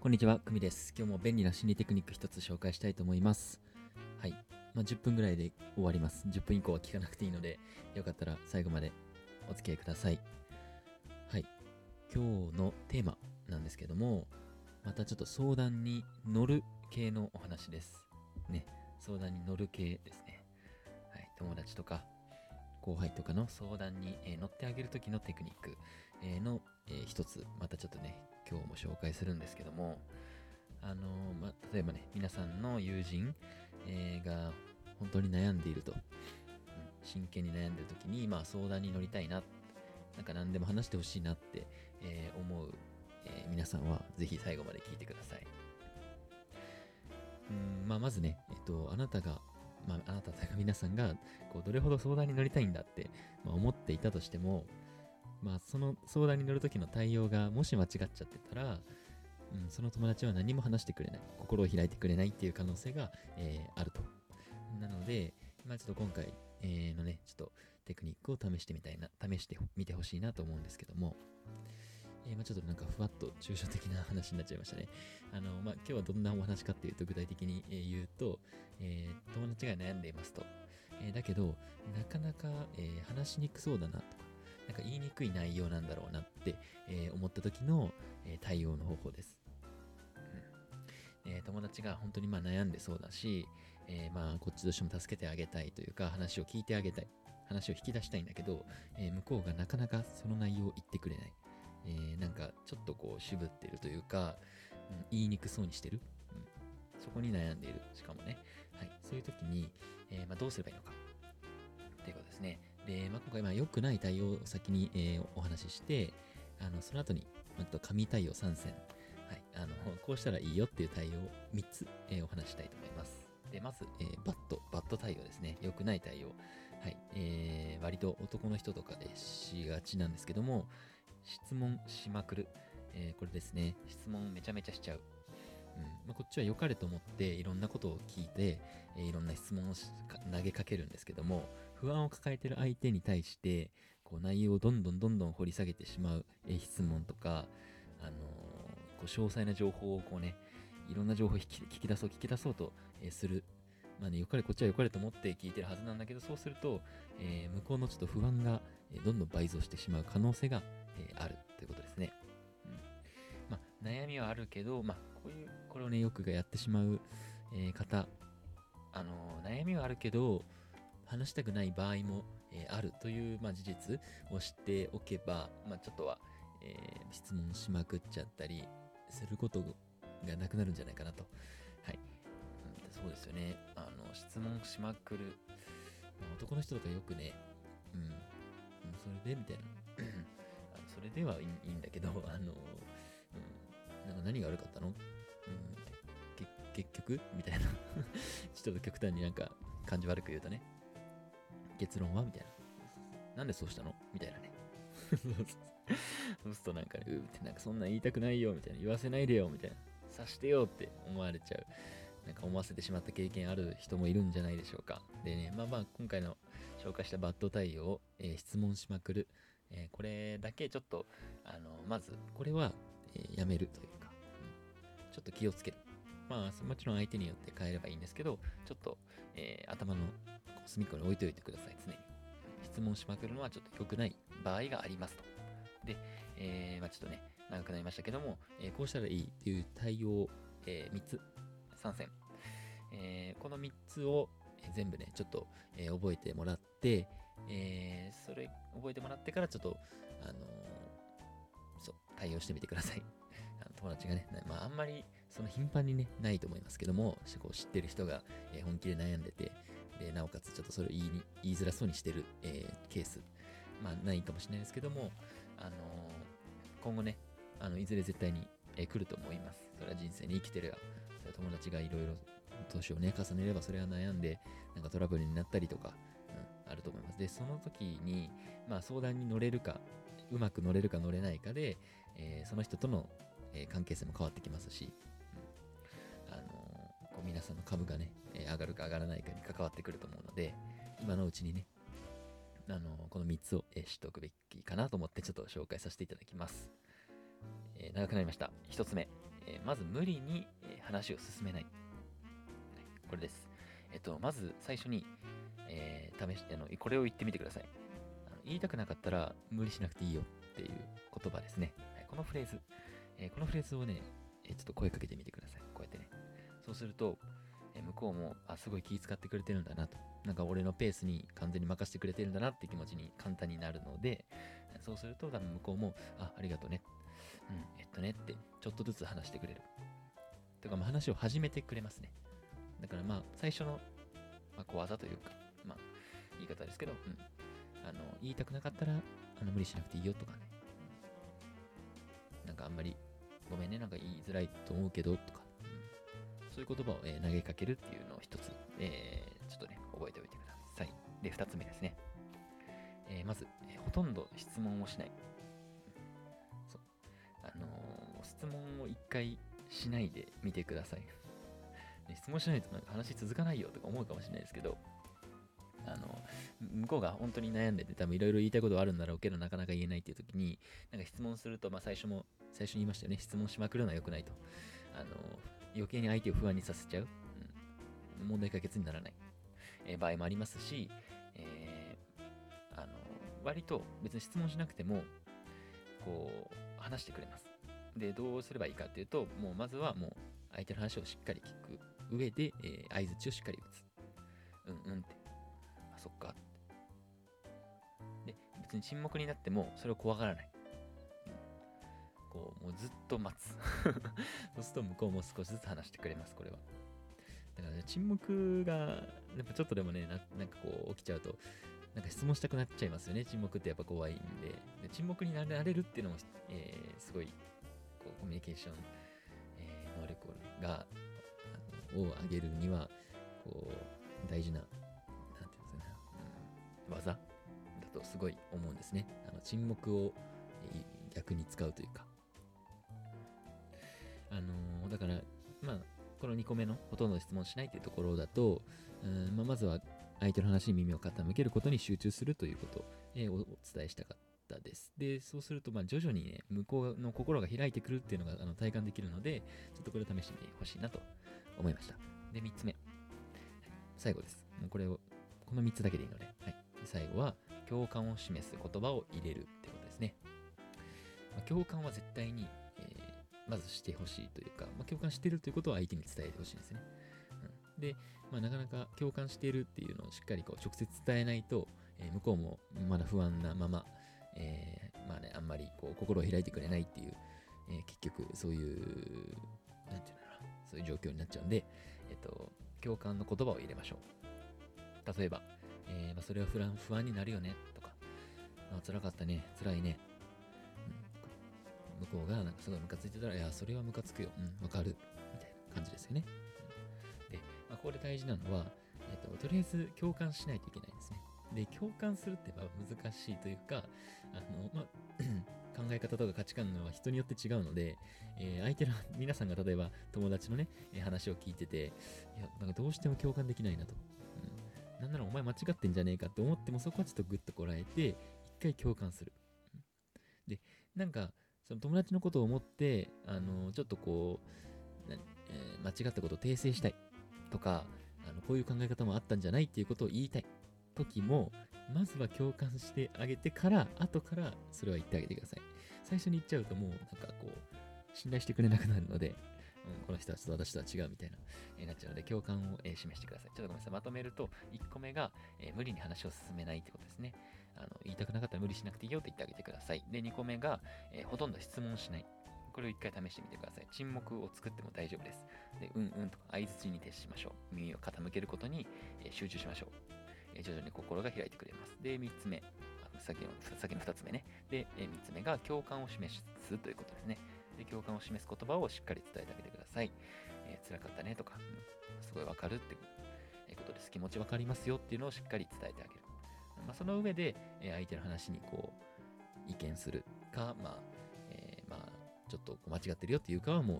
こんにちは、くみです。今日も便利な心理テクニック一つ紹介したいと思います。はい。まあ、10分ぐらいで終わります。10分以降は聞かなくていいので、よかったら最後までお付き合いください。はい。今日のテーマなんですけども、またちょっと相談に乗る系のお話です。ね。相談に乗る系ですね。はい。友達とか、後輩とかの相談に、乗ってあげる時のテクニック、の、えー一つ、またちょっとね、今日も紹介するんですけども、あのーまあ、例えばね、皆さんの友人、えーが本当に悩んでいると、うん真剣に悩んでる時に、まあ、相談に乗りたいな、なんか何でも話してほしいなって、えー思う、え皆さんは、ぜひ最後まで聞いてください。うんまあ、まずね、えっと、あなたが、まあ、あなたというか皆さんが、こう、どれほど相談に乗りたいんだって、まあ、思っていたとしても、まあ、その相談に乗る時の対応がもし間違っちゃってたら、うん、その友達は何も話してくれない、心を開いてくれないっていう可能性が、えーあると。なので、まあちょっと今回、えーのね、ちょっとテクニックを試してみたいな、試してみてほしいなと思うんですけども、えーまあちょっとなんかふわっと抽象的な話になっちゃいましたね。あの、まあ今日はどんなお話かっていうと具体的に言うと、えー友達が悩んでいますと。えーだけど、なかなか、えー話しにくそうだなとか、なんか言いにくい内容なんだろうなって、えー思った時の、えー対応の方法です。え友達が本当にまあ悩んでそうだし、えまあこっちとしても助けてあげたいというか話を聞いてあげたい。話を引き出したいんだけど、え向こうがなかなかその内容を言ってくれない、えなんかちょっとこう渋ってるというか、うん言いにくそうにしてる、うん。そこに悩んでいる。しかもね、はい、そういう時に、えまあ、どうすればいいのか。っていうことですね。で、まあ、今回まあ良くない対応を先に、えーお話ししてあのその後にまあと神対応3選はい、あのこうしたらいいよっていう対応を3つ、えーお話ししたいと思います。で、まず、えーバット、バット対応ですね。良くない対応。はい、えー割と男の人とかでしがちなんですけども、質問しまくる。えーこれですね、質問めちゃめちゃしちゃう。うん。まあ、こっちは良かれと思っていろんなことを聞いて、えーいろんな質問を投げかけるんですけども不安を抱えてる相手に対してこう内容をどんどんどんどん掘り下げてしまう、えー質問とか、あのこう詳細な情報をこうねいろんな情報を引き聞き出そう聞き出そうと、えーする。まあね、よかれこっちはよかれと思って聞いてるはずなんだけどそうすると、えー向こうのちょっと不安が、えーどんどん倍増してしまう可能性が、えーあるということですね。うん。まあ、悩みはあるけど、まあ、こういう、これをね、よくやってしまう、えー方、あのー悩みはあるけど、話したくない場合も、えーあるという、まあ、事実を知っておけば、まあ、ちょっとは、え質問しまくっちゃったりすることがなくなるんじゃないかなと。はい。うんそうですよね。あの、質問しまくる。まあ男の人とかよくね、うん、それでみたいな。それではいいんだけど、あの、うん、なんか何が悪かったの、結局？みたいな。ちょっと極端になんか感じ悪く言うとね。結論は？みたいな。なんでそうしたの？みたいなね。そうするとなんか、ねうーってなんかそんな言いたくないよみたいな。言わせないでよみたいな。さしてよって思われちゃう。なんか思わせてしまった経験ある人もいるんじゃないでしょうか。でね、まあまあ今回の紹介したバッド対応、えー質問しまくる。えーこれだけちょっと、あの、まず、これは、えーやめるという、ちょっと気をつける。まあ、もちろん相手によって変えればいいんですけど、ちょっと、えー頭の隅っこに置いておいてください、常に。質問しまくるのはちょっと良くない場合がありますと。で、えーまあちょっとね、長くなりましたけども、えーこうしたらいいっていう対応、え3つ、参戦。えこの3つをえ全部ね、ちょっと、え覚えてもらって、えそれ覚えてもらってからちょっと、あのそう、対応してみてください。友達がね、まあ、あんまりその頻繁にね、ないと思いますけども、こう知ってる人が、え本気で悩んでて、でなおかつちょっとそれを言いに言いづらそうにしてる、えーケース、まあ、ないかもしれないですけども、あのー今後ね、あのいずれ絶対に、え来ると思います。それは人生に生きてるよ。それは友達がいろいろ年をね、重ねればそれは悩んで、なんかトラブルになったりとか、うん、あると思います。で、その時に、まあ相談に乗れるか、うまく乗れるか乗れないかで、えーその人との、えー関係性も変わってきますし、うんあのーこう皆さんの株がね、えー上がるか上がらないかに関わってくると思うので、今のうちにね、あのこの3つを、え知っておくべきかなと思ってちょっと紹介させていただきます。え長くなりました。1つ目、えまず無理に、え話を進めない。これです。えっと、まず最初に、え試してあの、これを言ってみてください。あの言いたくなかったら無理しなくていいよっていう言葉ですね。はい、このフレーズ、えこのフレーズをね、えちょっと声かけてみてください。こうやってね。そうすると、え向こうも、あ、すごい気遣ってくれてるんだなと。なんか俺のペースに完全に任せてくれてるんだなって気持ちに簡単になるので、そうすると多分向こうも、あ、ありがとうね。うん、えっとねって、ちょっとずつ話してくれる。とか、まあ、話を始めてくれますね。だからまあ、最初の、まあ、小技というか、まあ、言い方ですけど、うん。あの、言いたくなかったら、あの、無理しなくていいよとかね。なんかあんまり、ごめんね、なんか言いづらいと思うけど、とか、うん、そういう言葉を、え投げかけるっていうのを一つ、えーちょっとね、覚えておいてください。で、二つ目ですね。えーまず、えほとんど質問をしない。そう。あの質問を一回しないでみてください。ね質問しないとなんか話続かないよとか思うかもしれないですけど、あの、向こうが本当に悩んでて、多分いろいろ言いたいことはあるんだろうけど、なかなか言えないっていう時に、なんか質問すると、まあ最初も、最初に言いましたよね、質問しまくるのは良くないと。あの、余計に相手を不安にさせちゃう。うん、問題解決にならない、えー場合もありますし、えーあの、割と別に質問しなくても、こう、話してくれます。で、どうすればいいかっていうと、もうまずはもう相手の話をしっかり聞く上で、えー相づちをしっかり打つ。うんうんって。そっか。で、別に沈黙になってもそれを怖がらない。こう、もうずっと待つ。そうすると向こうも少しずつ話してくれます、これは。だから、ね、沈黙が、やっぱちょっとでもねな、なんかこう起きちゃうと、なんか質問したくなっちゃいますよね。沈黙ってやっぱ怖いんで。で沈黙になれるっていうのも、えーすごい、こう、コミュニケーション、えー能力が、あのを上げるには、こう、大事な、技だとすごい思うんですね。あの沈黙を逆に使うというか。あのーだから、まあ、この2個目のほとんど質問しないというところだと、うんまあ、まずは相手の話に耳を傾けることに集中するということ、えーお伝えしたかったです。で、そうすると、まあ、徐々にね、向こうの心が開いてくるっていうのがあの体感できるので、ちょっとこれを試してみてほしいなと思いました。で、3つ目。最後です。もうこれを、この3つだけでいいので、はい。最後は、共感を示す言葉を入れるってことですね。まあ、共感は絶対に、えーまずしてほしいというか、まあ、共感してるということを相手に伝えてほしいんですね。うん、で、まあ、なかなか共感しているっていうのをしっかりこう直接伝えないと、えー向こうもまだ不安なまま、えーまあね、あんまりこう心を開いてくれないっていう、えー結局そういう、なんていうんだろうな、そういう状況になっちゃうんで、えっ、と、共感の言葉を入れましょう。例えば、えーまあ、それは不安不安になるよねとか、あ辛かったね、辛いね、向こうがなんかすごいムカついてたら、いや、それはムカつくよ。うん、わかる。みたいな感じですよね。うんで、まあ、ここで大事なのは、えっと、とりあえず共感しないといけないんですね。で、共感するってやっぱ難しいというか、あの、まあ、考え方とか価値観は人によって違うので、えー相手の皆さんが例えば友達のね、話を聞いてて、いや、なんかどうしても共感できないなと。うん、なんならお前間違ってんじゃねえかって思ってもそこはちょっとグッとこらえて、一回共感する。で、なんか、その友達のことを思って、あの、ちょっとこう、えー間違ったことを訂正したいとか、あのこういう考え方もあったんじゃないっていうことを言いたい時も、まずは共感してあげてから、後からそれは言ってあげてください。最初に言っちゃうともうなんかこう、信頼してくれなくなるので、うん、この人はちと私とは違うみたいな、えーなっちゃうので、共感を、えー示してください。ちょっとごめんなさい。まとめると、1個目が、えー無理に話を進めないってことですね。あの言いたくなかったら無理しなくていいよって言ってあげてください。で、2個目が、えほとんど質問しない。これを1回試してみてください。沈黙を作っても大丈夫です。で、うんうんとか相づちに徹しましょう。耳を傾けることに、え集中しましょう。え徐々に心が開いてくれます。で、3つ目。あさっきのさっきの2つ目ね。で、え3つ目が共感を示すということですね。で、共感を示す言葉をしっかり伝えてあげてください。えー辛かったねとか、すごいわかるってことです。気持ちわかりますよっていうのをしっかり伝えてあげる。まあ、その上で、えー相手の話にこう、意見するか、まあ、えーまあ、ちょっと間違ってるよっていうかはもう、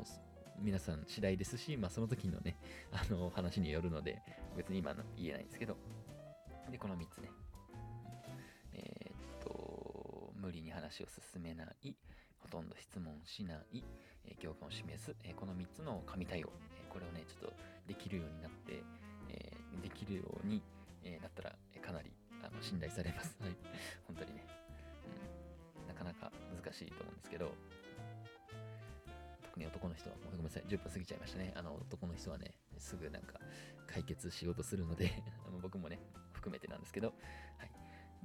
皆さん次第ですし、まあ、その時のね、あの、話によるので、別に今の言えないんですけど、で、この3つね。えーっと、無理に話を進めない、ほとんど質問しない、えー共感を示す、えこの3つの神対応、えこれをね、ちょっとできるようになって、えできるように、えなったら、えかなりあの信頼されます。はい。本当にね、うん。なかなか難しいと思うんですけど、特に男の人は、ごめんなさい、10分過ぎちゃいましたね。あの、男の人はね、すぐなんか解決しようとするので、あの僕もね、含めてなんですけど、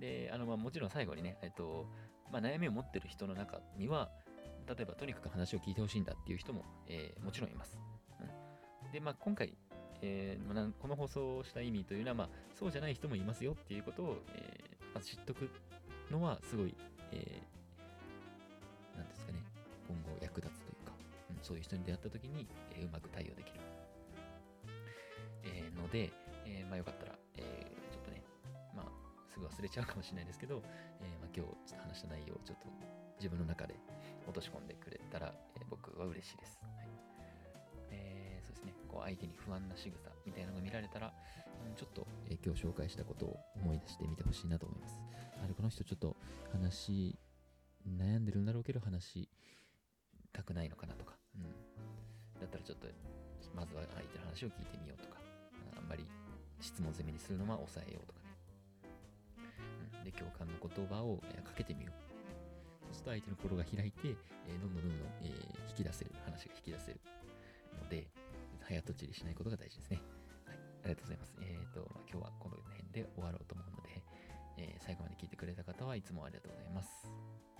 で、あの、まあ、もちろん最後にね、えっと、まあ、悩みを持ってる人の中には、例えばとにかく話を聞いてほしいんだっていう人も、えーもちろんいます。うん、で、まあ、今回、えーまあこの放送をした意味というのは、まあ、そうじゃない人もいますよっていうことを、えーまず知っとくのはすごい、えーなんですかね、今後役立つというか、うんそういう人に出会った時に、えーうまく対応できる。えーので、えーまあ、よかったら、えー、すぐ忘れちゃうかもしれないですけど、えーまあ、今日ちょっと話した内容をちょっと自分の中で落とし込んでくれたら、えー僕は嬉しいです。はいえーそうですね、こう相手に不安な仕草みたいなのが見られたら、うんちょっと、えー今日紹介したことを思い出してみてほしいなと思います。あれ、この人ちょっと話、悩んでるんだろうけど話したくないのかなとか、うん、だったらちょっと、まずは相手の話を聞いてみようとか、あんまり質問攻めにするのは抑えようとか。で、共感の言葉を、えかけてみよう。そうすると相手の心が開いて、えどんどんどんどん、え引き出せる、話が引き出せるので、早とちりしないことが大事ですね。はい、ありがとうございます。えっ、と、まあ、今日はこの辺で終わろうと思うので、えー最後まで聞いてくれた方はいつもありがとうございます。